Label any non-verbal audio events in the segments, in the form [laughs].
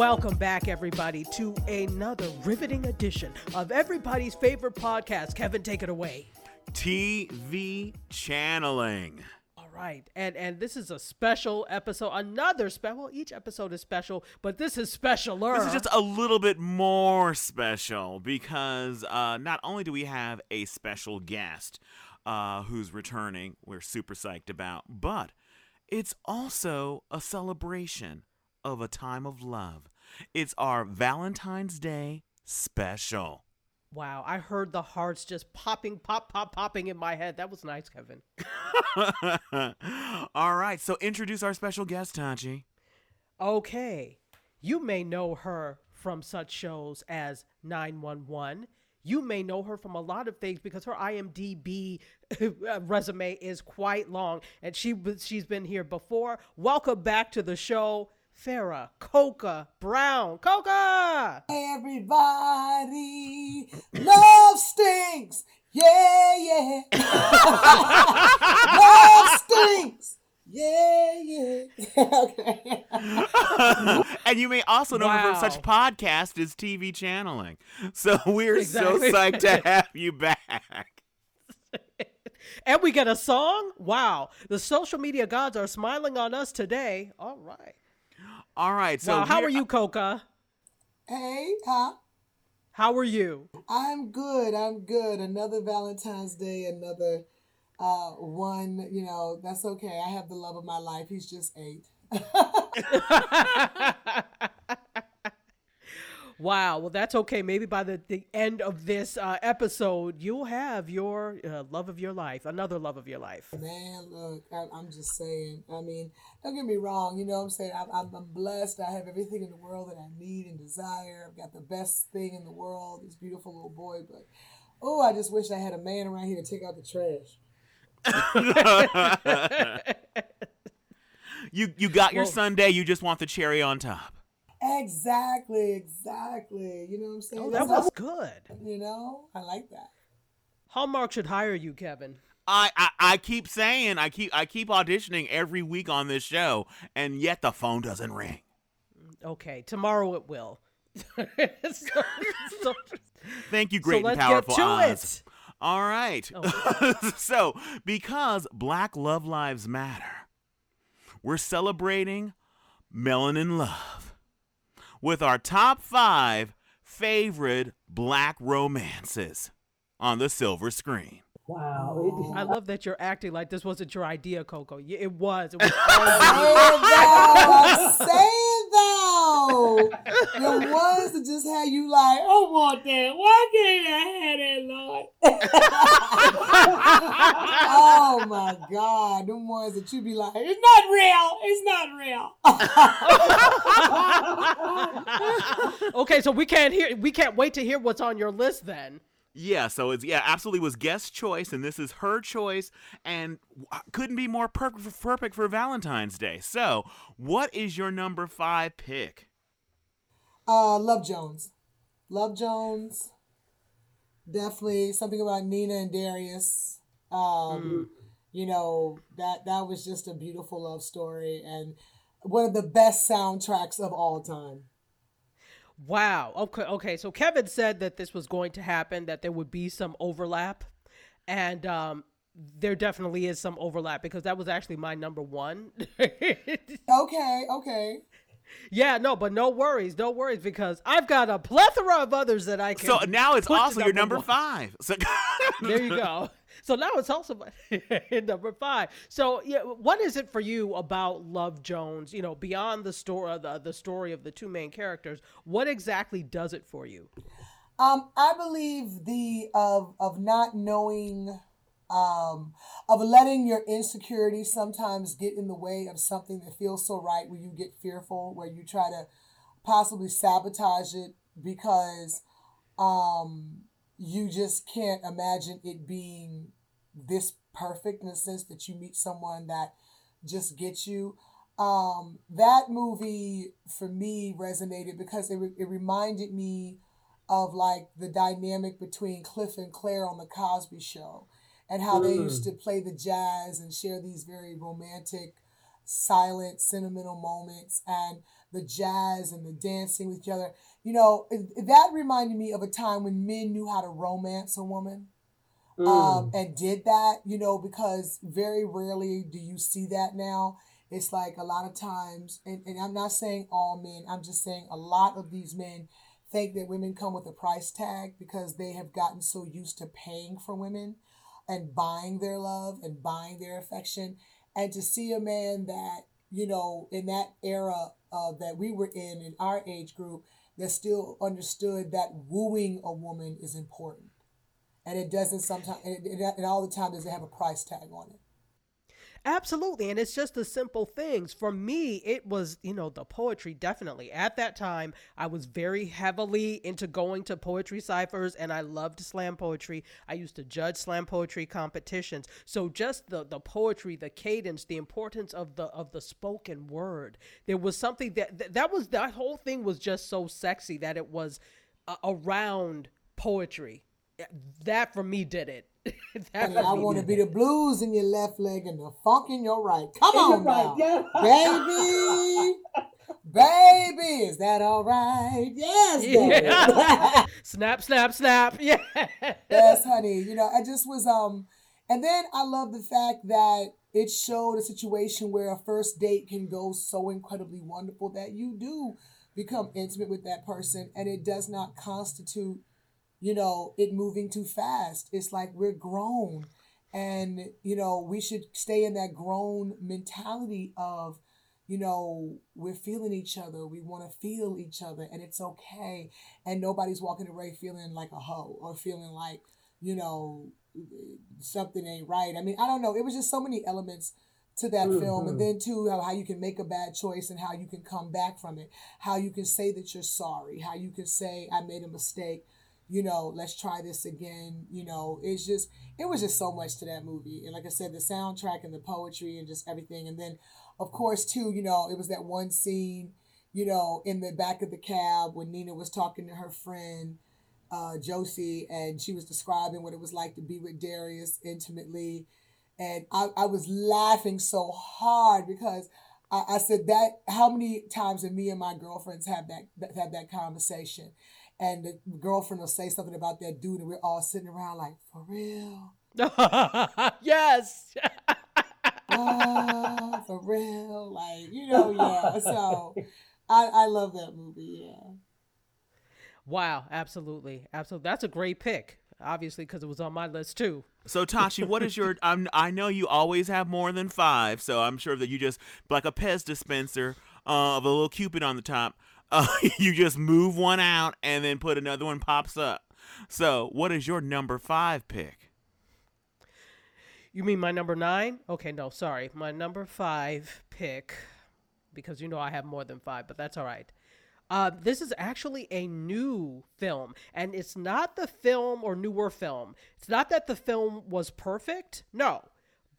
Welcome back, everybody, to another riveting edition of everybody's favorite podcast. Kevin, take it away. TV channeling. All right, and and this is a special episode, another special. Well, each episode is special, but this is specialer. This is just a little bit more special because uh, not only do we have a special guest uh, who's returning, we're super psyched about, but it's also a celebration of a time of love. It's our Valentine's Day special. Wow, I heard the hearts just popping, pop, pop, popping in my head. That was nice, Kevin. [laughs] All right, so introduce our special guest, Tachi. Okay, you may know her from such shows as 911. You may know her from a lot of things because her IMDb [laughs] uh, resume is quite long, and she she's been here before. Welcome back to the show, Farrah Coca Brown. Coca! Everybody love stinks. Yeah, yeah. [laughs] love stinks. Yeah, yeah. [laughs] okay. [laughs] and you may also know her from such podcast as TV channeling. So we're Exactly. so psyched to have you back. And we get a song? Wow. The social media gods are smiling on us today. All right. All right, so wow, how we're- are you, Coca? hey, huh? How are you? I'm good. I'm good. Another Valentine's Day, another uh one, you know, that's okay. I have the love of my life. He's just eight. [laughs] [laughs] Wow. Well, that's okay. Maybe by the, the end of this uh, episode, you'll have your uh, love of your life, another love of your life. Man, look, I, I'm just saying. I mean, don't get me wrong. You know what I'm saying? I'm, I'm, I'm blessed. I have everything in the world that I need and desire. I've got the best thing in the world, this beautiful little boy. But, oh, I just wish I had a man around here to take out the trash. [laughs] you you got your Well- Sunday, you just want the cherry on top. Exactly, exactly. You know what I'm saying? Oh, that That's was good. you know, I like that. Hallmark should hire you, Kevin. I, I I keep saying I keep I keep auditioning every week on this show, and yet the phone doesn't ring. Okay, tomorrow it will. so, [laughs] so- Thank you, so great and powerful get to Oz. it. All right. Oh. [laughs] so, because Black Love Lives Matter, we're celebrating melanin love with our top five favorite black romances on the silver screen. Wow. I love that you're acting like this wasn't your idea, Coco. Yeah, It was. It was Saying though, saying though, the ones that just had you like, I want that. Why can't I have that, Lord? [laughs] oh my God, them ones that you be like, it's not real. It's not real. [laughs] okay, so we can't hear. We can't wait to hear what's on your list then. Yeah, so it's yeah, absolutely was guest choice, and this is her choice, and uh, couldn't be more per- perfect for Valentine's Day. So, what is your number five pick? Uh, Love Jones. Love Jones. Definitely something about Nina and Darius. Um, you know, that that was just a beautiful love story and one of the best soundtracks of all time. Wow. Okay. Okay. So Kevin said that this was going to happen, that there would be some overlap, and um, there definitely is some overlap because that was actually my number one. [laughs] Okay, okay. Yeah. No, but no worries, no worries because I've got a plethora of others that I can. So now it's put to also your number one. five. So [laughs] There you go. So now it's also [laughs] number five. So yeah, what is it for you about Love Jones? You know, beyond the story, the the story of the two main characters. What exactly does it for you? Um, I believe the of of not knowing, um, of letting your insecurities sometimes get in the way of something that feels so right, where you get fearful, where you try to possibly sabotage it because um, you just can't imagine it being this perfect in the sense that you meet someone that just gets you. Um, that movie for me resonated because it, re- it reminded me of like the dynamic between Cliff and Claire on the Cosby Show and how they used to play the jazz and share these very romantic, silent, sentimental moments. And the jazz and the dancing with each other. You know, it, that reminded me of a time when men knew how to romance a woman. Um, Mm. and did that, you know, because very rarely do you see that now. It's like a lot of times, and, and I'm not saying all men, I'm just saying a lot of these men think that women come with a price tag because they have gotten so used to paying for women and buying their love and buying their affection. And to see a man that, you know, in that era uh, that we were in, in our age group, that still understood that wooing a woman is important. And it doesn't sometimes, and, it, and all the time doesn't have a price tag on it. Absolutely. And it's just the simple things. For me, it was, you know, the poetry definitely. At that time, I was very heavily into going to poetry ciphers and I loved slam poetry. I used to judge slam poetry competitions. So just the the poetry, the cadence, the importance of the of the spoken word. There was something that that, that was that whole thing was just so sexy that it was uh, around poetry. That for me did it. [laughs] that And I want to be it. the blues in your left leg and the funk in your right. Come In your on right, now. yeah. Baby, [laughs] baby, is that all right? Yes, baby. Yeah. [laughs] snap, snap, snap. Yeah. yes, honey. You know, I just was um and then I love the fact that it showed a situation where a first date can go so incredibly wonderful that you do become intimate with that person and it does not constitute, you know, it moving too fast. It's like we're grown and you know, we should stay in that grown mentality of you know, we're feeling each other. We want to feel each other, and it's okay. And nobody's walking away feeling like a hoe or feeling like, you know, something ain't right. I mean, I don't know. It was just so many elements to that film, and mm-hmm. then too how, how you can make a bad choice and how you can come back from it. How you can say that you're sorry. How you can say I made a mistake. You know, let's try this again. You know, it's just it was just so much to that movie, and like I said, the soundtrack and the poetry and just everything, and then of course, too, you know, it was that one scene, you know, in the back of the cab when Nina was talking to her friend, uh, Josie, and she was describing what it was like to be with Darius intimately. And I, I was laughing so hard because I, I said that how many times have me and my girlfriends have that, that had that conversation? And the girlfriend will say something about that dude, and we're all sitting around like, for real? [laughs] yes. [laughs] oh, for real, like you know, yeah. So, I I love that movie. Yeah. Wow, absolutely. Absolutely. That's a great pick. Obviously cuz it was on my list too. So Tashi, what is your? I'm, I know you always have more than five, so I'm sure that you just like a Pez dispenser uh, of a little cupid on the top. Uh, [laughs] you just move one out and then put another one pops up. So, what is your number five pick? You mean my number 9? Okay, no, sorry. My number 5 pick because you know I have more than 5, but that's all right. Uh, this is actually a new film, and it's not the film or newer film. It's not that the film was perfect, no,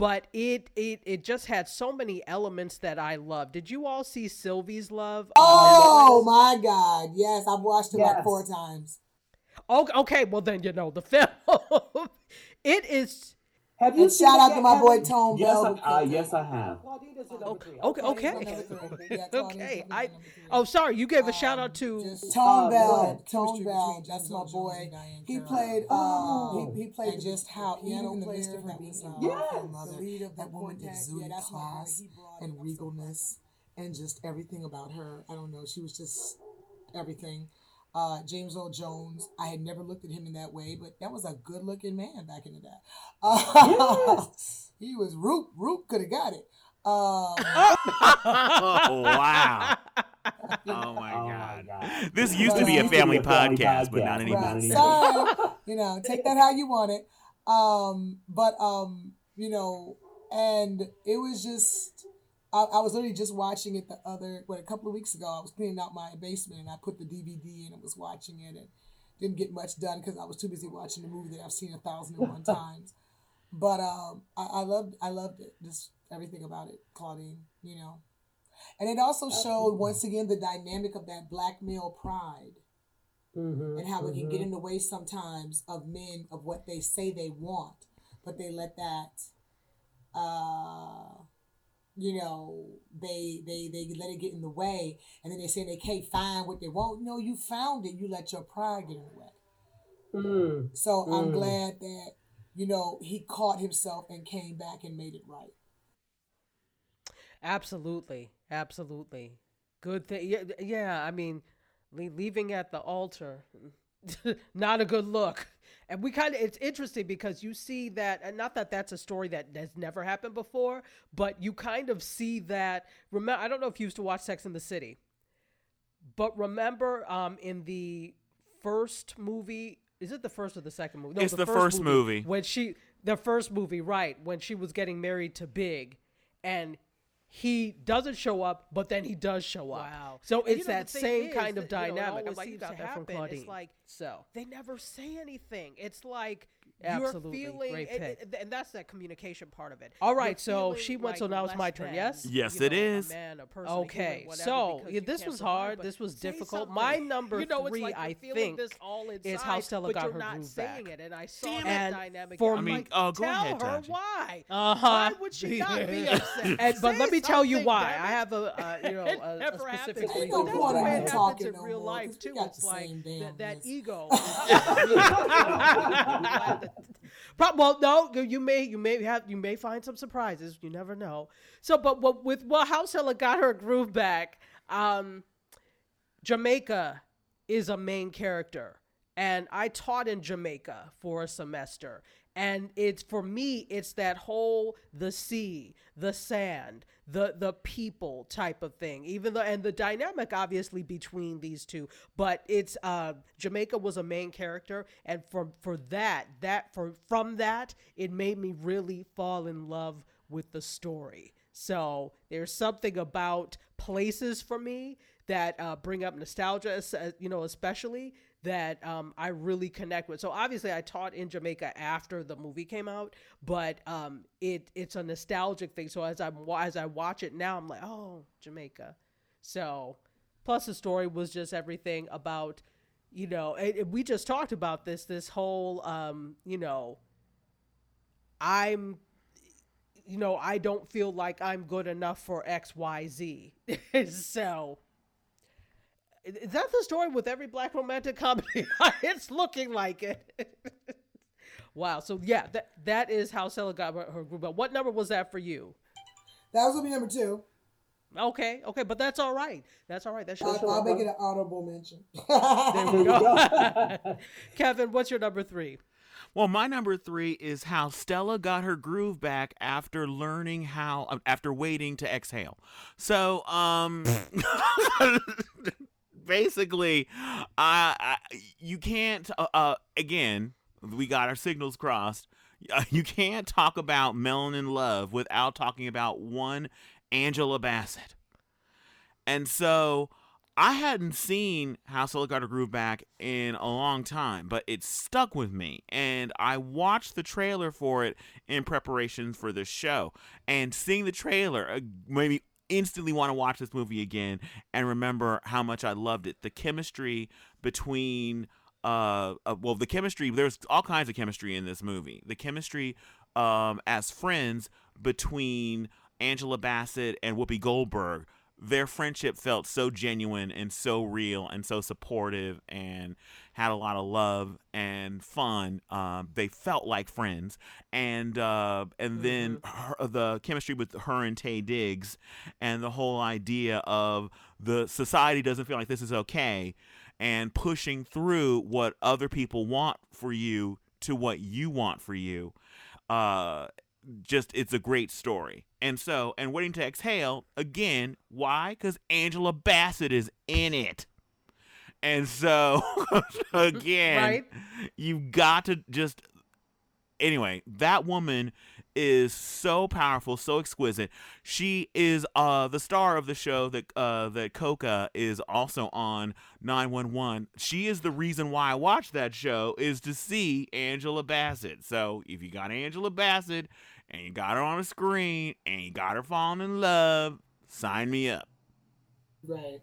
but it it it just had so many elements that I love. Did you all see Sylvie's Love? Oh my God! Yes, I've watched it like Yes. four times. Okay, okay, well then you know the [laughs] film. it is. Have you And shout out to my boy Kevin? Tone yes, Bell. I, uh, yes, I have. Okay, Okay, okay, he's my number three. Yeah, Claudine's okay. I. Oh, sorry. You gave a shout out to. Um, Uh, Tone Bell, ahead. Tone Bell, that's my boy. He played, uh, Oh. he, he played just how piano even in the midst player of her that being was, a uh, Yes. wonderful the mother, lead of that woman quartet. exuded Yeah, that's my boy. class He brought it. and I'm so proud. regalness. and just everything about her. I don't know. She was just everything. Uh, James Earl Jones. I had never looked at him in that way, but that was a good looking man back in the day. Uh, [laughs] he was Roop. Roop could have got it. Um, [laughs] oh wow! [laughs] Oh my Oh god! my God. This used to be a Used family a family podcast, but not anymore. Right. anymore. Sorry. you know, take that how you want it. Um, but um, you know, and it was just I, I was literally just watching it the other what a couple of weeks ago. I was cleaning out my basement and I put the DVD in and was watching it and didn't get much done because I was too busy watching the movie that I've seen a thousand and one [laughs] times. But um, I, I loved I loved it. Just everything about it, Claudine. You know, and it also showed once again the dynamic of that black male pride Mhm, and how it can get in the way sometimes of men of what they say they want, but they let that uh you know, they they they let it get in the way, and then they say they can't find what they want. No, you found it. You let your pride get in the way. Mm. So I'm Mm. glad that you know he caught himself and came back and made it right. Absolutely, absolutely. Good thing. Yeah, yeah. I mean, le- leaving at the altar, [laughs] not a good look. And we kind of, it's interesting because you see that, and not that that's a story that has never happened before, but you kind of see that. Remember, I don't know if you used to watch Sex in the City, but remember um, in the first movie, is it the first or the second movie? No, It's the first movie. When she, the first movie, right, when she was getting married to Big, and he doesn't show up, but then he does show up. Wow. So And you it's know, that same is kind of that, you know, dynamic. I'm like, you got that from happen. Claudine. It's like so they never say anything. It's like Absolutely. you're feeling, Great and, pick. and- and that's that communication part of it. All right, You're so she went, so now it's my turn, than, yes? Yes, you it know, a man, a person, a human, Okay, whatever, so yeah, this was hard. This was difficult. something. My number you know, three, like I think, this all inside, is how Stella got her not groove saying back. it, and I saw Damn that it. dynamic. for I'm me- like, oh, go tell ahead, her Taji. why. Uh-huh. Why would she not be [laughs] upset? And, but let me tell you why. I have a, uh, you [laughs] know, a, a specific happens. Ain't reason. That's point the way it happens in real more, life 'cause we too. It's like that, damn that list. ego. [laughs] [laughs] Well, no, you may you may have you may find some surprises. You never know. So, but what with well, how Stella got her groove back. Um, Jamaica is a main character, and I taught in Jamaica for a semester. And it's for me, it's that whole the sea, the sand, the the people type of thing. Even though and the dynamic obviously between these two, but it's uh Jamaica was a main character, and from for that that for from that it made me really fall in love with the story. So there's something about places for me that uh, bring up nostalgia, uh, you know, especially that um, I really connect with. So obviously, I taught in Jamaica after the movie came out, but um, it it's a nostalgic thing. So as I as I watch it now, I'm like, oh, Jamaica. So plus the story was just everything about, you know, and, and we just talked about this this whole, um, you know, I'm you know, I don't feel like I'm good enough for XYZ. [laughs] so, is that the story with every black romantic comedy? [laughs] it's looking like it. [laughs] wow. So, yeah, that that is how Stella got her her group. But what number was that for you? That was gonna be number two. Okay, okay, but that's all right. That's all right. That should I'll, I'll make it an honorable mention. [laughs] There we go. Kevin, what's your number three? Well, my number three is how Stella got her groove back after learning how, uh, after waiting to exhale. So, um, basically, uh, I, you can't, uh, uh, again, we got our signals crossed. [laughs] You can't talk about Melanin Love without talking about one Angela Bassett. And so I hadn't seen How Stella Got Her Groove Back in a long time, but it stuck with me. And I watched the trailer for it in preparation for this show. And seeing the trailer uh, made me instantly want to watch this movie again and remember how much I loved it. The chemistry between uh, uh well the chemistry there's all kinds of chemistry in this movie. The chemistry um as friends between Angela Bassett and Whoopi Goldberg their friendship felt so genuine and so real and so supportive and had a lot of love and fun. Um, they felt like friends, and uh, and then her, the chemistry with her and Taye Diggs, and the whole idea of the society doesn't feel like this is okay, and pushing through what other people want for you to what you want for you. Uh, just it's a great story. And so, and waiting to exhale again. Why? Because Angela Bassett is in it. And so, [laughs] again, Right. you've got to just. Anyway, that woman is so powerful, so exquisite. She is uh the star of the show that uh that Coca is also on 911. She is the reason why I watch that show is to see Angela Bassett. So, if you got Angela Bassett and you got her on a screen and you got her falling in love, sign me up. right.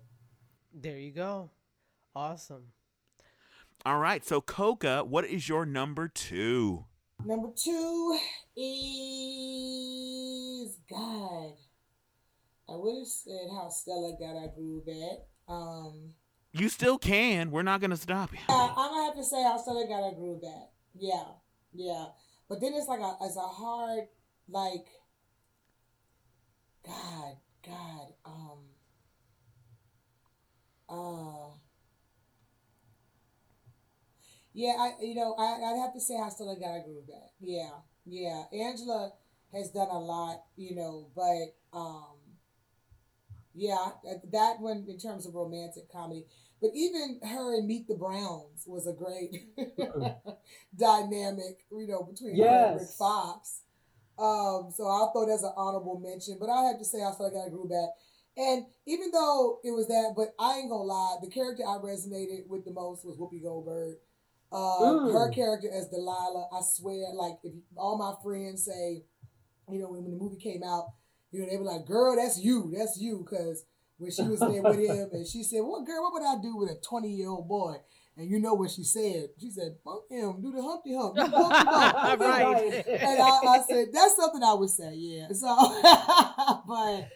There you go. Awesome. All right, so Coca, what is your number 2? Number two is God. I would have said how Stella got our groove at. Um, You still can. We're not gonna stop you. yeah, I'm gonna have to say how Stella got our groove at. Yeah, yeah. But then it's like a, it's a hard, like, God, God, um, uh, yeah, I, you know, I, I'd have to say how Stella got our groove at. Yeah, yeah. Angela has done a lot, you know, but, um, yeah, that- that one in terms of romantic comedy. But even her and Meet the Browns was a great [laughs] [laughs] dynamic, you know, between her and Rick Yes. Fox. Um, so I'll throw that as an honorable mention. But I have to say I feel like I grew back. And even though it was that, but I ain't gonna lie, the character I resonated with the most was Whoopi Goldberg. Uh, Mm. Her character as Delilah, I swear, like if all my friends say, you know, when, when the movie came out, you know, they were like, "Girl, that's you, that's you," because when she was there with [laughs] him, and she said, "Well, girl, what would I do with a twenty-year-old boy?" And you know what she said? She said, "Fuck him, do the Humpty Hump, do the [laughs] Humpty Hump." Right. [laughs] and I, I said, "That's something I would say, yeah." So, [laughs] but.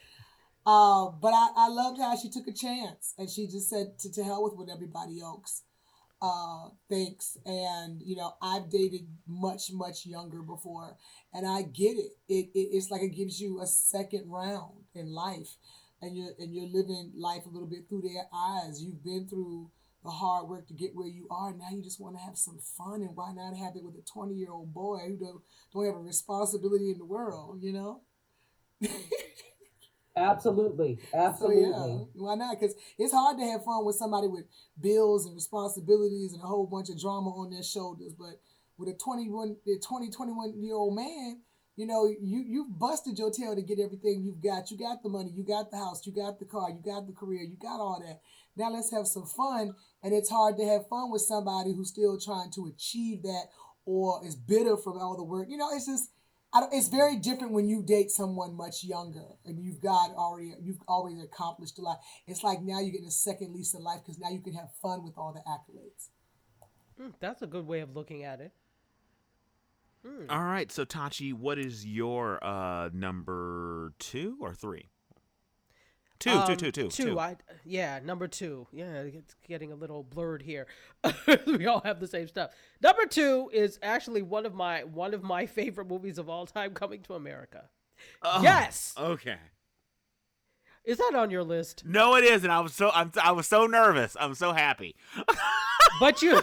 Uh, but I, I loved how she took a chance and she just said to, to hell with what everybody else uh, thinks. And, you know, I've dated much, much younger before and I get it. It, it. It's like it gives you a second round in life and you're, and you're living life a little bit through their eyes. You've been through the hard work to get where you are. Now you just want to have some fun and why not have it with a 20 year old boy who don't, don't have a responsibility in the world, you know? [laughs] Absolutely. So Absolutely. yeah, why not? Because it's hard to have fun with somebody with bills and responsibilities and a whole bunch of drama on their shoulders. But with a 21, a 20, 21 year old man, you know, you you've busted your tail to get everything you've got. You got the money, you got the house, you got the car, you got the career, you got all that. Now let's have some fun. And it's hard to have fun with somebody who's still trying to achieve that or is bitter from all the work. You know, it's just it's very different when you date someone much younger and you've got already you've always accomplished a lot. It's like now you're getting a second lease of life because now you can have fun with all the accolades. Mm, That's a good way of looking at it. All right, so Tachi, what is your uh number two or three? Two, two, Um, two, two, two. two. I yeah, number two. Yeah, it's getting a little blurred here. [laughs] we all have the same stuff. Number two is actually one of my one of my favorite movies of all time, Coming to America. Oh, yes, Okay. is that on your list? No, it isn't. I was so I'm, I was so nervous. I'm so happy. [laughs] But you,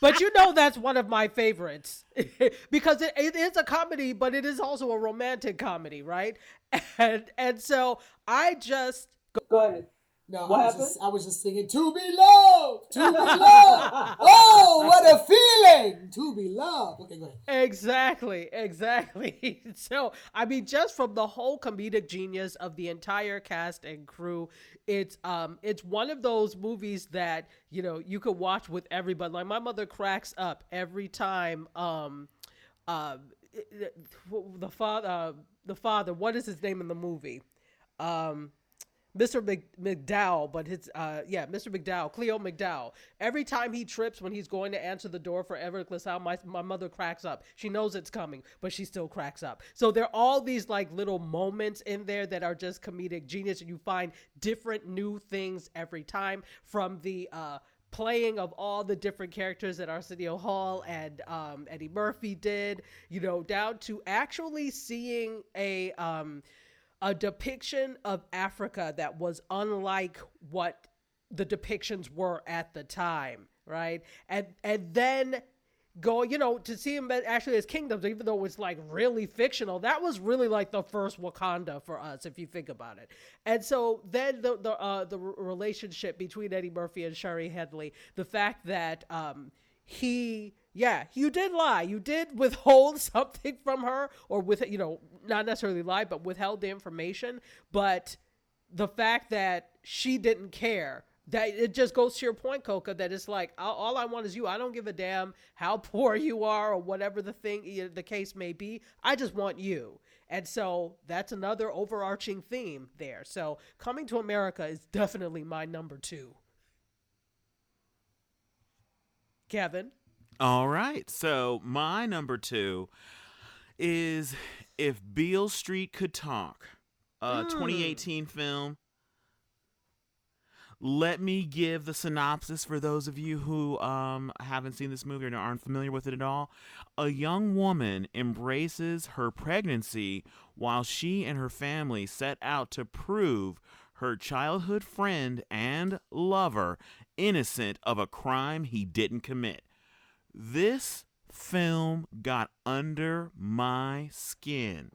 but you know that's one of my favorites [laughs] because it, it is a comedy, but it is also a romantic comedy, right? And and so I just Go ahead. No, What I was happened? just I was just singing to be loved, to be loved. [laughs] oh, what a feeling to be loved. Okay, go ahead. Exactly, exactly. [laughs] So, I mean, just from the whole comedic genius of the entire cast and crew, it's um, it's one of those movies that you know you could watch with everybody. Like my mother cracks up every time. Um, it- the father, uh, the father. What is his name in the movie? Um, Mr. Mc, McDowell, but his uh yeah, Mr. McDowell, Cleo McDowell. Every time he trips when he's going to answer the door for Everett LaSalle, my my mother cracks up. She knows it's coming, but she still cracks up. So there are all these like little moments in there that are just comedic genius, and you find different new things every time from the uh playing of all the different characters that Arsenio Hall and um, Eddie Murphy did, you know, down to actually seeing a um, a depiction of Africa that was unlike what the depictions were at the time, right? And and then go, you know, to see him actually as kingdoms, even though it's like really fictional, that was really like the first Wakanda for us, if you think about it. And so then the the uh, the relationship between Eddie Murphy and Shari Headley, the fact that um, he yeah you did lie. You did withhold [laughs] something from her or with you know not necessarily lie but withheld the information. But the fact that she didn't care that it just goes to your point coca that it's like all, i want is you. I don't give a damn how [laughs] poor you are or whatever the thing the case may be. I just want you. And so that's another overarching theme there. So coming to america is definitely my number two. Kevin All right. So my number two is if Beale Street could talk. uh, Mm. 2018 film. Let me give the synopsis for those of you who um, haven't seen this movie or aren't familiar with it at all. A young woman embraces her pregnancy while she and her family set out to prove her childhood friend and lover innocent of a crime he didn't commit. This film got under my skin.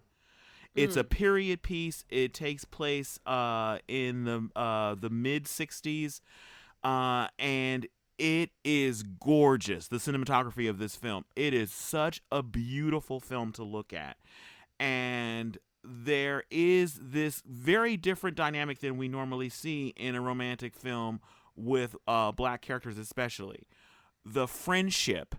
It's a period piece. It takes place uh, in the uh, the mid '60s, uh, and it is gorgeous. The cinematography of this film. It is such a beautiful film to look at, and there is this very different dynamic than we normally see in a romantic film with uh, black characters, especially the friendship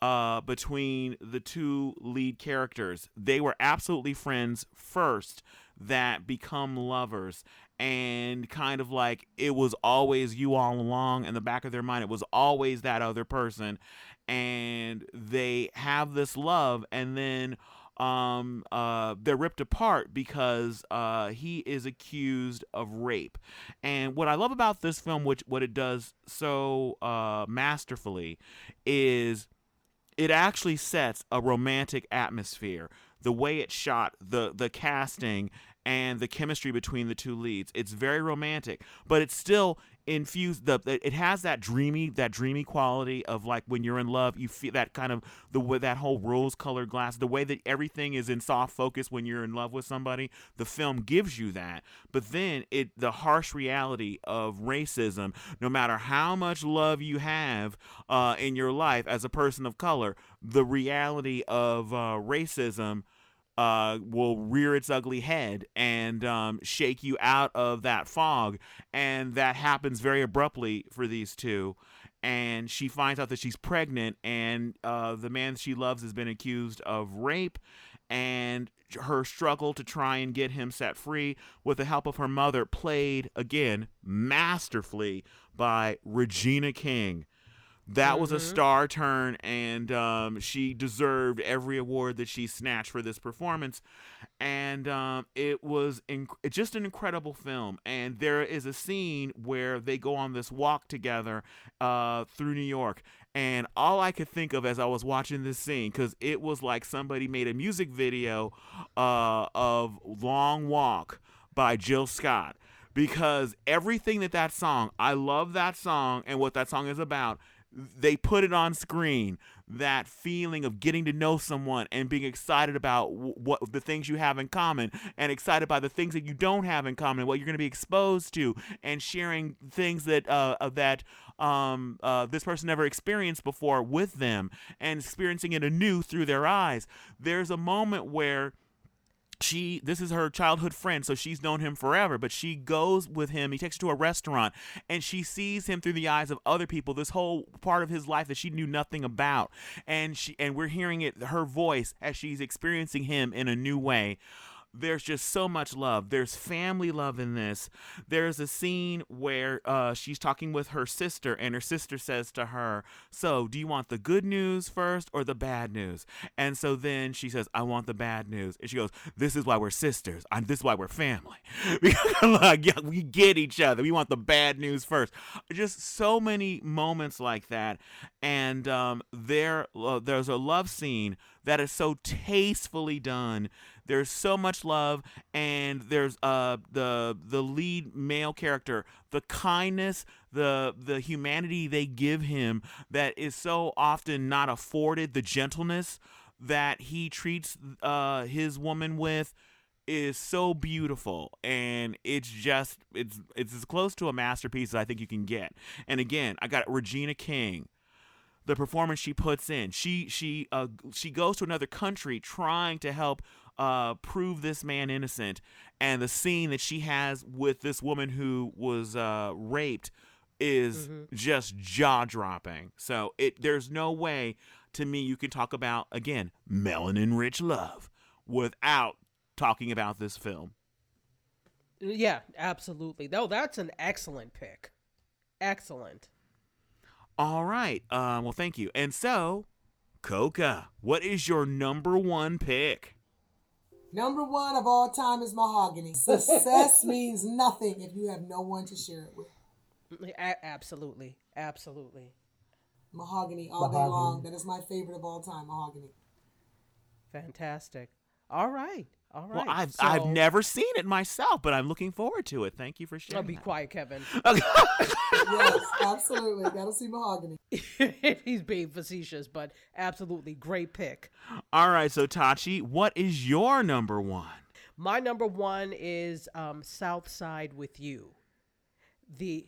uh, between the two lead characters. They were absolutely friends first that become lovers. And kind of like it was always you all along in the back of their mind, it was always that other person. And they have this love, and then um uh they're ripped apart because uh he is accused of rape. And what i love about this film which what it does so uh masterfully is it actually sets a romantic atmosphere. The way it's shot the the casting and the chemistry between the two leads. It's very romantic but it's still infused the it has that dreamy that dreamy quality of like when you're in love you feel that kind of the way that whole rose colored glass the way that everything is in soft focus when you're in love with somebody the film gives you that. But then it the harsh reality of racism no matter how much love you have uh, in your life as a person of color the reality of uh, racism uh, will rear its ugly head and um, shake you out of that fog. And that happens very abruptly for these two. And she finds out that she's pregnant, and uh, the man she loves has been accused of rape. And her struggle to try and get him set free with the help of her mother, played again masterfully by Regina King. That was a star turn, and um, she deserved every award that she snatched for this performance. And um, it was inc- just an incredible film. And there is a scene where they go on this walk together uh, through New York. And all I could think of as I was watching this scene, because it was like somebody made a music video uh, of Long Walk by Jill Scott because everything that that song, I love that song and what that song is about. They put it on screen. That feeling of getting to know someone and being excited about wh- what the things you have in common, and excited by the things that you don't have in common, what you're going to be exposed to, and sharing things that uh, uh, that um, uh, this person never experienced before with them, and experiencing it anew through their eyes. There's a moment where she this is her childhood friend so she's known him forever but she goes with him he takes her to a restaurant and she sees him through the eyes of other people this whole part of his life that she knew nothing about. And she and we're hearing it her voice as she's experiencing him in a new way there's just so much love. There's family love in this. There's a scene where uh, she's talking with her sister, and her sister says to her, So, do you want the good news first or the bad news? And so then she says, I want the bad news. And she goes, This is why we're sisters. I'm, this is why we're family. [laughs] We get each other. We want the bad news first. Just so many moments like that. And um, there, uh, there's a love scene that is so tastefully done there's so much love and there's uh the the lead male character the kindness the the humanity they give him that is so often not afforded the gentleness that he treats uh his woman with is so beautiful and it's just it's it's as close to a masterpiece as I think you can get. And again, I got Regina King the performance she puts in. She she uh she goes to another country trying to help uh prove this man innocent and the scene that she has with this woman who was uh raped is just jaw-dropping. So it there's no way to me you can talk about again melanin rich love without talking about this film. Yeah, absolutely. No, that's an excellent pick. Excellent. All right. Um well thank you. And so Coca, what is your number one pick? Number one of all time is mahogany. Success [laughs] means nothing if you have no one to share it with. A- absolutely, absolutely. Mahogany all day long. That is my favorite of all time. Mahogany. Fantastic. All right. All right. Well, I've I've never seen it myself, but I'm looking forward to it. Thank you for sharing. be that. quiet, Kevin. [laughs] Yes, absolutely. Gotta see mahogany. [laughs] If he's being facetious, but absolutely great pick. All right, so Tachi, what is your number one? My number one is um, South Side with You. The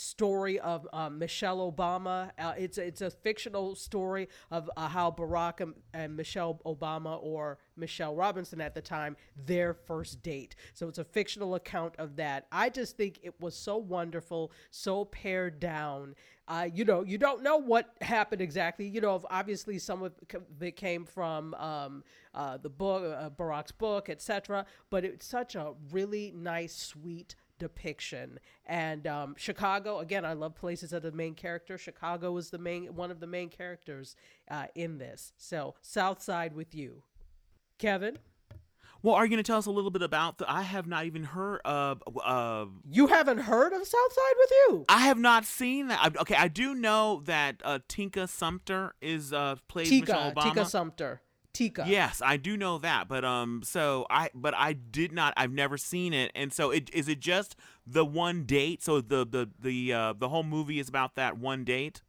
story of uh, Michelle Obama. Uh, it's it's a fictional story of uh, how Barack and, and Michelle Obama, or Michelle Robinson at the time, their first date. So it's a fictional account of that. I just think it was so wonderful, so pared down. Uh, you know, you don't know what happened exactly. You know, obviously some of it came from um, uh, the book, uh, Barack's book, etc. But it's such a really nice, sweet depiction and um, chicago again i love places that are the main character chicago was the main one of the main characters uh, in this so south side with you kevin Well, are you going to tell us a little bit about the? I have not even heard of. Uh, you haven't heard of south side with you I have not seen that. I, okay, I do know that uh, Tika Sumpter is uh, plays Michelle Obama. tika sumpter tika Yes, I do know that, but um, so I, but I did not. I've never seen it, and so it is it just the one date. So the the the uh, the whole movie is about that one date.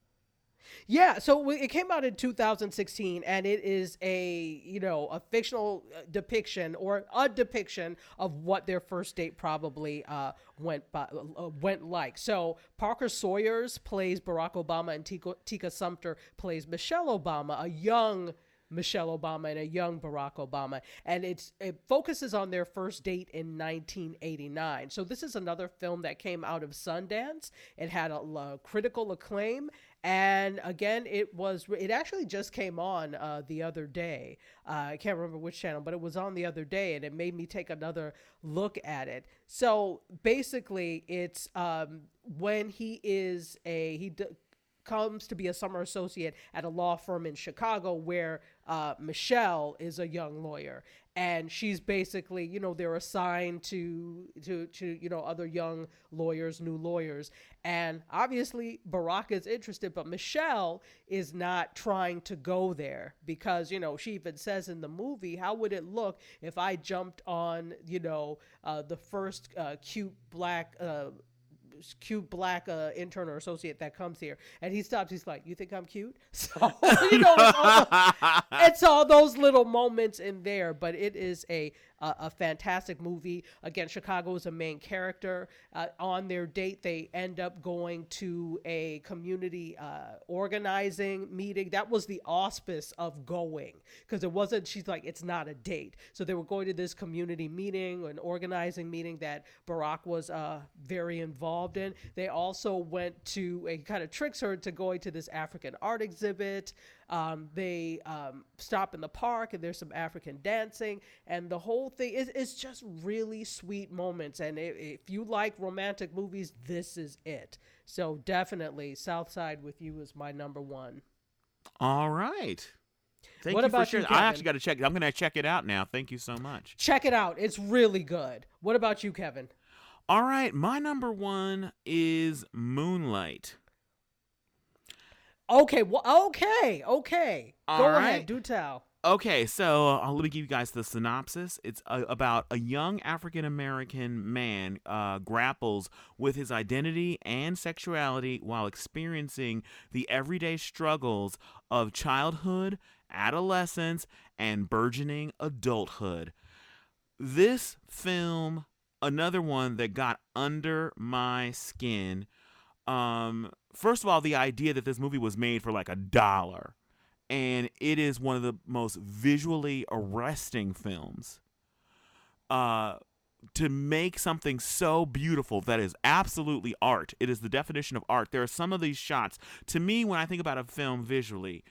Yeah, so it came out in 2016, and it is a you know a fictional uh, depiction or a depiction of what their first date probably uh, went by, uh, went like. So Parker Sawyers plays Barack Obama, and Tika, Tika Sumpter plays Michelle Obama, a young. Michelle Obama and a young Barack Obama, and it's it focuses on their first date in 1989. So this is another film that came out of Sundance. It had a critical acclaim, and again, it was it actually just came on uh, the other day. Uh, I can't remember which channel, but it was on the other day, and it made me take another look at it. So basically, it's um, when he is a he. D- comes to be a summer associate at a law firm in Chicago where uh, Michelle is a young lawyer and she's basically you know they're assigned to to to you know other young lawyers new lawyers. And obviously Barack is interested but Michelle is not trying to go there because you know she even says in the movie how would it look if I jumped on you know uh, the first uh, cute black uh, cute black uh, intern or associate that comes here and he stops he's like you think i'm cute? [laughs] So you know it's all, the- [laughs] it's all those little moments in there but it is a a, a fantastic movie. Again chicago is a main character. Uh, on their date they end up going to a community uh, organizing meeting. That was the auspice of going because it wasn't she's like it's not a date. So they were going to this community meeting an organizing meeting that barack was uh, very involved in. They also went to a kind of tricks her to going to this african art exhibit um, they um, stop in the park and there's some african dancing and the whole thing is it's just really sweet moments and if you like romantic movies this is it so definitely south side with you is my number one All right. Thank What you about for you, sharing. I actually got to check. it. I'm going to check it out now. Thank you so much. check it out it's really good what about you kevin All right, my number one is Moonlight. Okay well okay okay All go right. ahead do tell Okay, so uh, let me give you guys the synopsis. It's uh, about a young African American man uh, grapples with his identity and sexuality while experiencing the everyday struggles of childhood, adolescence, and burgeoning adulthood. This film, another one that got under my skin. Um, first of all, the idea that this movie was made for like a dollar and it is one of the most visually arresting films. Uh, to make something so beautiful that is absolutely art, it is the definition of art. There are some of these shots. To me, when I think about a film visually,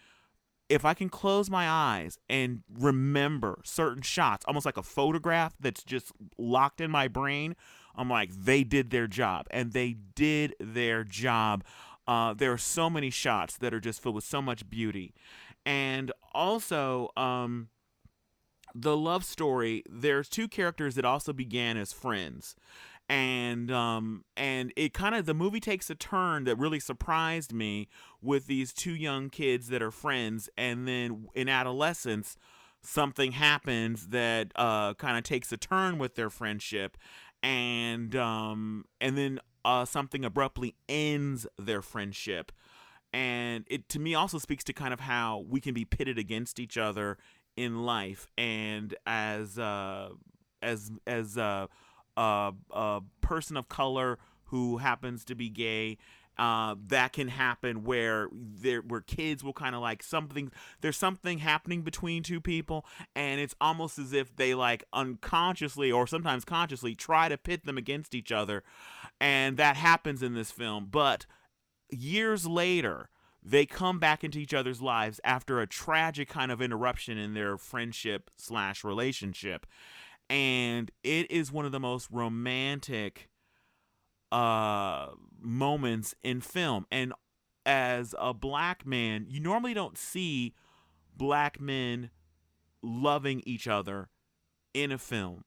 if I can close my eyes and remember certain shots, almost like a photograph that's just locked in my brain, I'm like, they did their job. And they did their job. Uh, there are so many shots that are just filled with so much beauty. And also, um, the love story there's two characters that also began as friends. And um and it kind of the movie takes a turn that really surprised me with these two young kids that are friends. And then in adolescence something happens that uh kind of takes a turn with their friendship. And um and then uh something abruptly ends their friendship. And it to me also speaks to kind of how we can be pitted against each other in life. And as uh as as uh a, a person of color who happens to be gay uh, that can happen where there where kids will kind of like something there's something happening between two people and it's almost as if they like unconsciously or sometimes consciously try to pit them against each other and that happens in this film. But years later they come back into each other's lives after a tragic kind of interruption in their friendship slash relationship and it is one of the most romantic uh moments in film. And as a black man you normally don't see black men loving each other in a film.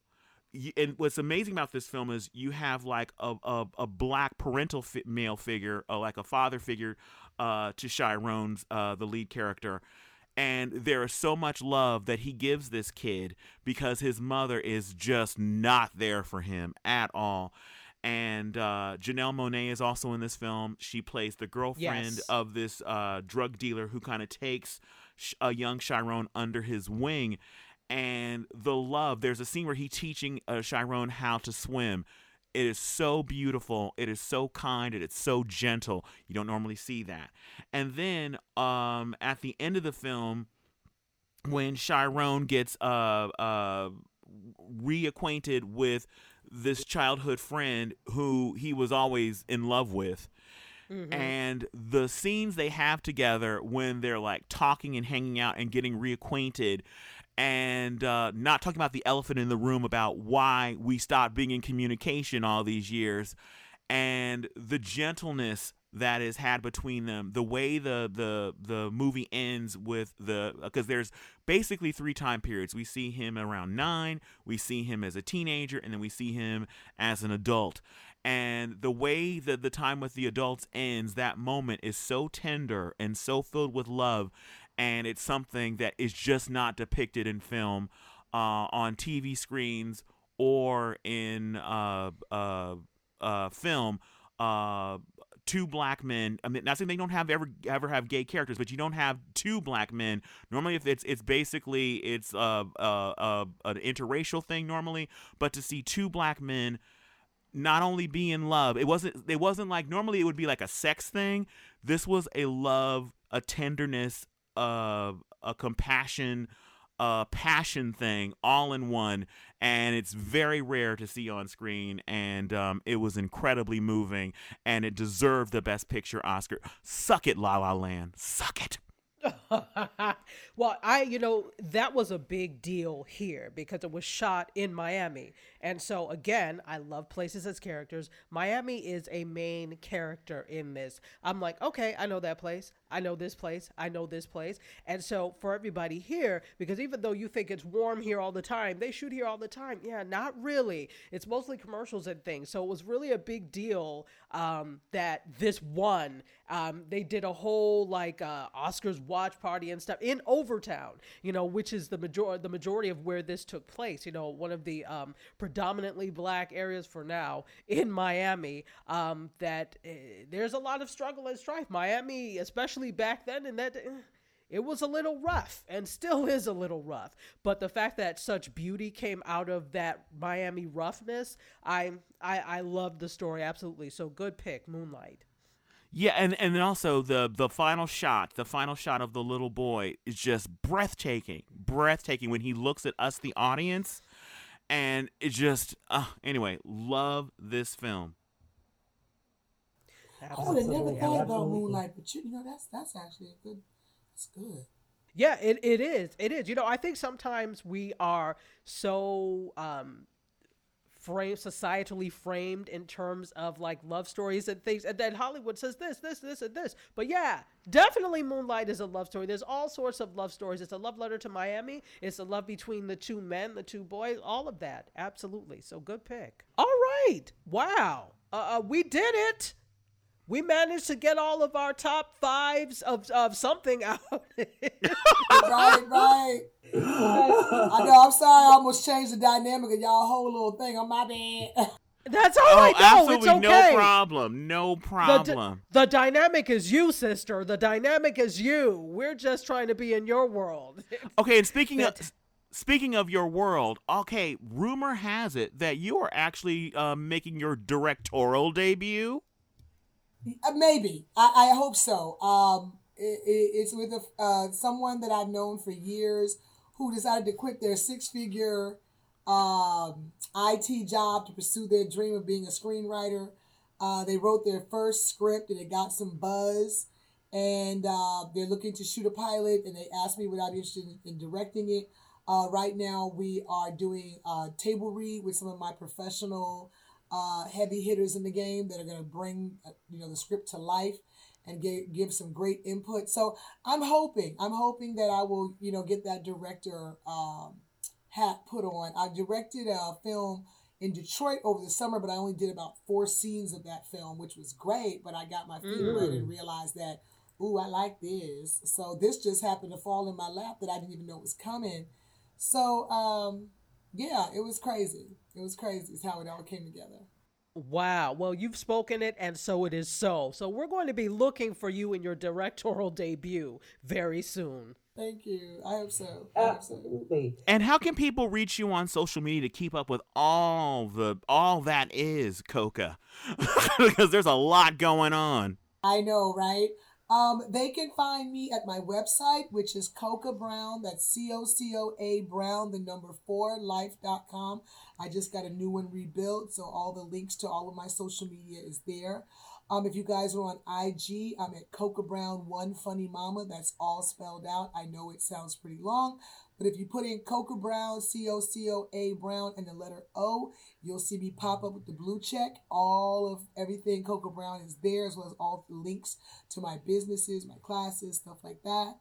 And what's amazing about this film is you have like a, a, a black parental fi- male figure uh, like a father figure uh, to Chiron's uh, the lead character. And there is so much love that he gives this kid because his mother is just not there for him at all. And uh, Janelle Monáe is also in this film. She plays the girlfriend Yes. of this uh, drug dealer who kind of takes a young Chiron under his wing. And the love, there's a scene where he's teaching uh, Chiron how to swim. It is so beautiful. It is so kind. It is so gentle. You don't normally see that. And then um, at the end of the film, when Chiron gets uh, uh, reacquainted with this childhood friend who he was always in love with, and the scenes they have together when they're like talking and hanging out and getting reacquainted and uh, not talking about the elephant in the room about why we stopped being in communication all these years and the gentleness that is had between them the way the the the movie ends with the because there's basically three time periods we see him around 9 we see him as a teenager and then we see him as an adult and the way that the time with the adults ends that moment is so tender and so filled with love and it's something that is just not depicted in film uh, on TV screens or in uh, uh, uh, film. Two black men. I mean, not saying they don't have ever ever have gay characters, but you don't have two black men. Normally, if it's it's basically it's uh, uh, uh, an interracial thing normally, but to see two black men not only be in love it wasn't it wasn't like normally it would be like a sex thing this was a love a tenderness uh, a compassion a passion thing all in one and it's very rare to see on screen and um, it was incredibly moving and it deserved the best picture oscar suck it la la land suck it [laughs] well, I, you know, that was a big deal here because it was shot in Miami. And so, again, I love places as characters. Miami is a main character in this. I'm like, okay, I know that place. I know this place. I know this place. And so, for everybody here, because even though you think it's warm here all the time, they shoot here all the time. Yeah, not really. It's mostly commercials and things. So, it was really a big deal um, that this won. Um, they did a whole like uh, Oscars watch party and stuff in Overtown, you know, which is the major the majority of where this took place. You know, one of the um, predominantly black areas for now in Miami. Um, that uh, there's a lot of struggle and strife. Miami, especially back then, and that. eh, it was a little rough and still [laughs] is a little rough. But the fact that such beauty came out of that Miami roughness, I I, I love the story absolutely. So good pick, Moonlight. Yeah, and and then also the the final shot, the final shot of the little boy is just breathtaking, breathtaking when he looks at us, the audience, and it just uh, anyway, love this film. I would have never Absolutely. thought about Moonlight, but you, you know that's that's actually a good. That's good. Yeah, it, it is. It is. You know, I think sometimes we are so um framed societally framed in terms of like love stories and things. And then hollywood says this this this and this. But yeah definitely moonlight is a love story. There's all sorts of love stories. It's a love letter to miami. It's a love between the two men the two boys all of that. Absolutely. So good pick. All right. Wow. Uh, uh, we did it. We managed to get all of our top fives of, of something [laughs] out. Right, right. I know. I'm sorry. I almost changed the dynamic of y'all whole little thing. On my bad. That's all Oh, right. No, absolutely it's okay. no problem. No The, problem. d- the dynamic is you, sister. The dynamic is you. We're just trying to be in your world. [laughs] Okay, and speaking of speaking of your world, okay, rumor has it that you are actually uh, making your directorial debut. Uh, Maybe. I, I hope so. Um, it, it, it's with a, uh, someone that I've known for years who decided to quit their six figure um, IT job to pursue their dream of being a screenwriter. Uh, they wrote their first script and it got some buzz. And uh, they're looking to shoot a pilot, and they asked me would I be interested in, in directing it. Uh, right now, we are doing a table read with some of my professional uh, heavy hitters in the game that are going to bring uh, you know the script to life and give, give some great input. So I'm hoping I'm hoping that I will you know get that director um, hat put on. I directed a film in Detroit over the summer, but I only did about four scenes of that film, which was great. But I got my feet wet and realized that ooh I like this. So this just happened to fall in my lap that I didn't even know was coming. So um, yeah, it was crazy. It was crazy. It's how it all came together. Wow. Well, you've spoken it, and so it is so. So we're going to be looking for you in your directorial debut very soon. Thank you. I hope so. I hope so. Absolutely. And how can people reach you on social media to keep up with all the all that is Cocoa? [laughs] because there's a lot going on. I know, right? Um, they can find me at my website, which is Cocoa Brown. That's C O C O A Brown, the number four, life.com. I just got a new one rebuilt, so all the links to all of my social media is there. Um, if you guys are on IG, I'm at Cocoa Brown One Funny Mama. That's all spelled out. I know it sounds pretty long, but if you put in Cocoa Brown, C O C O A Brown, and the letter O, you'll see me pop up with the blue check. All of everything Cocoa Brown is there, as well as all the links to my businesses, my classes, stuff like that.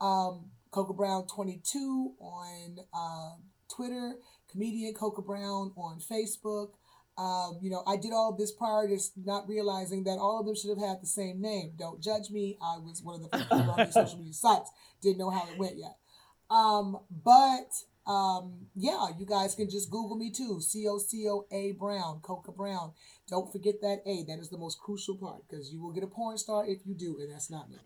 Um, Cocoa Brown 22 on uh, Twitter, comedian Cocoa Brown on Facebook. Um, you know, I did all this prior to not realizing that all of them should have had the same name. Don't judge me. I was one of the first people on these social media sites. Didn't know how it went yet. Um, but um, yeah, you guys can just Google me too. C O C O A Brown, Cocoa Brown. Don't forget that A. That is the most crucial part because you will get a porn star if you do, and that's not me.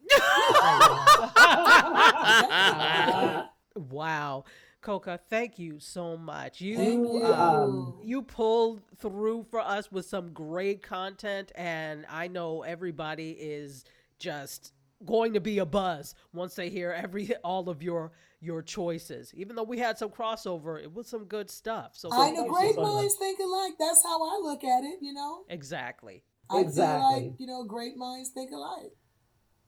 [laughs] [laughs] Wow. Cocoa, thank you so much. You Thank you. um, you pulled through for us with some great content and I know everybody is just going to be a buzz once they hear every [laughs] all of your your choices. Even though we had some crossover, it was some good stuff. So I know thank you great so minds think alike. That's how I look at it, you know. exactly. I feel Exactly. like, you know, great minds think alike.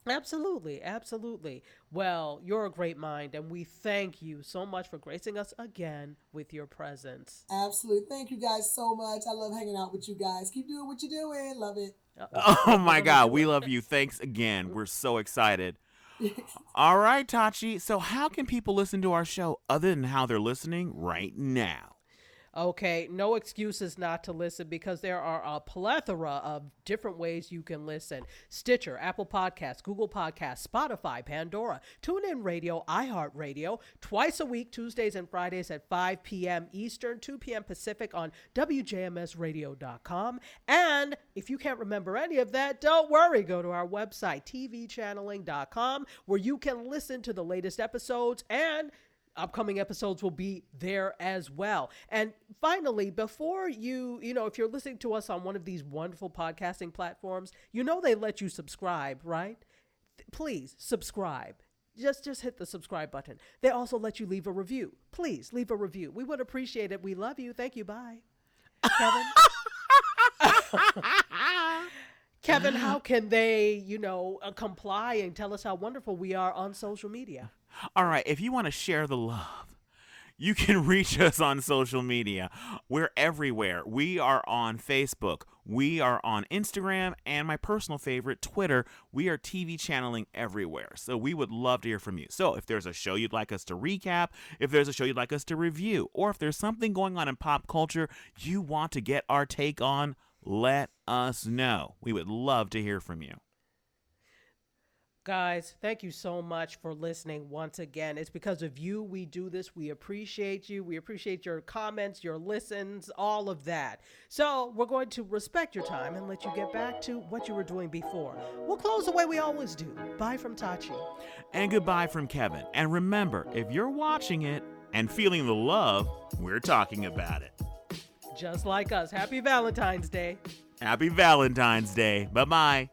Absolutely, absolutely. Well, you're a great mind, and we thank you so much for gracing us again with your presence. Absolutely. Thank you guys so much. I love hanging out with you guys. Keep doing what you're doing. Love it. [laughs] Oh my God, we love you. Thanks again. We're so excited. [laughs] All right, Tachi. So, how can people listen to our show other than how they're listening right now? Okay, no excuses not to listen because there are a plethora of different ways you can listen. Stitcher, Apple Podcasts, Google Podcasts, Spotify, Pandora, TuneIn Radio, iHeartRadio, twice a week, Tuesdays and Fridays at 5 p.m. Eastern, 2 p.m. Pacific on WJMSradio.com. And if you can't remember any of that, don't worry. Go to our website, tvchanneling.com, where you can listen to the latest episodes and upcoming episodes will be there as well. And finally, before you, you know, if you're listening to us on one of these wonderful podcasting platforms, you know they let you subscribe, right? Th- Please subscribe. Just just hit the subscribe button. They also let you leave a review. Please leave a review. We would appreciate it. We love you. Thank you. Bye. Kevin. [laughs] Kevin, how can they, you know, uh, comply and tell us how wonderful we are on social media? All right, if you want to share the love, You can [laughs] reach us on social media. We're everywhere. We are on Facebook. We are on Instagram and my personal favorite, Twitter. We are TV channeling everywhere. So we would love to hear from you. So if there's a show you'd like us to recap, if there's a show you'd like us to review, or if there's something going on in pop culture you want to get our take on, let us know. We would love to hear from you. Guys, thank you so much for listening once again. It's because of you we do this. We appreciate you. We appreciate your comments, your listens, all of that. So, we're going to respect your time and let you get back to what you were doing before. We'll close the way we always do. Bye from Tachi. And goodbye from Kevin. And remember, if you're watching it and feeling the love, we're talking about it. Just like us. Happy Valentine's Day. Happy Valentine's Day. Bye bye.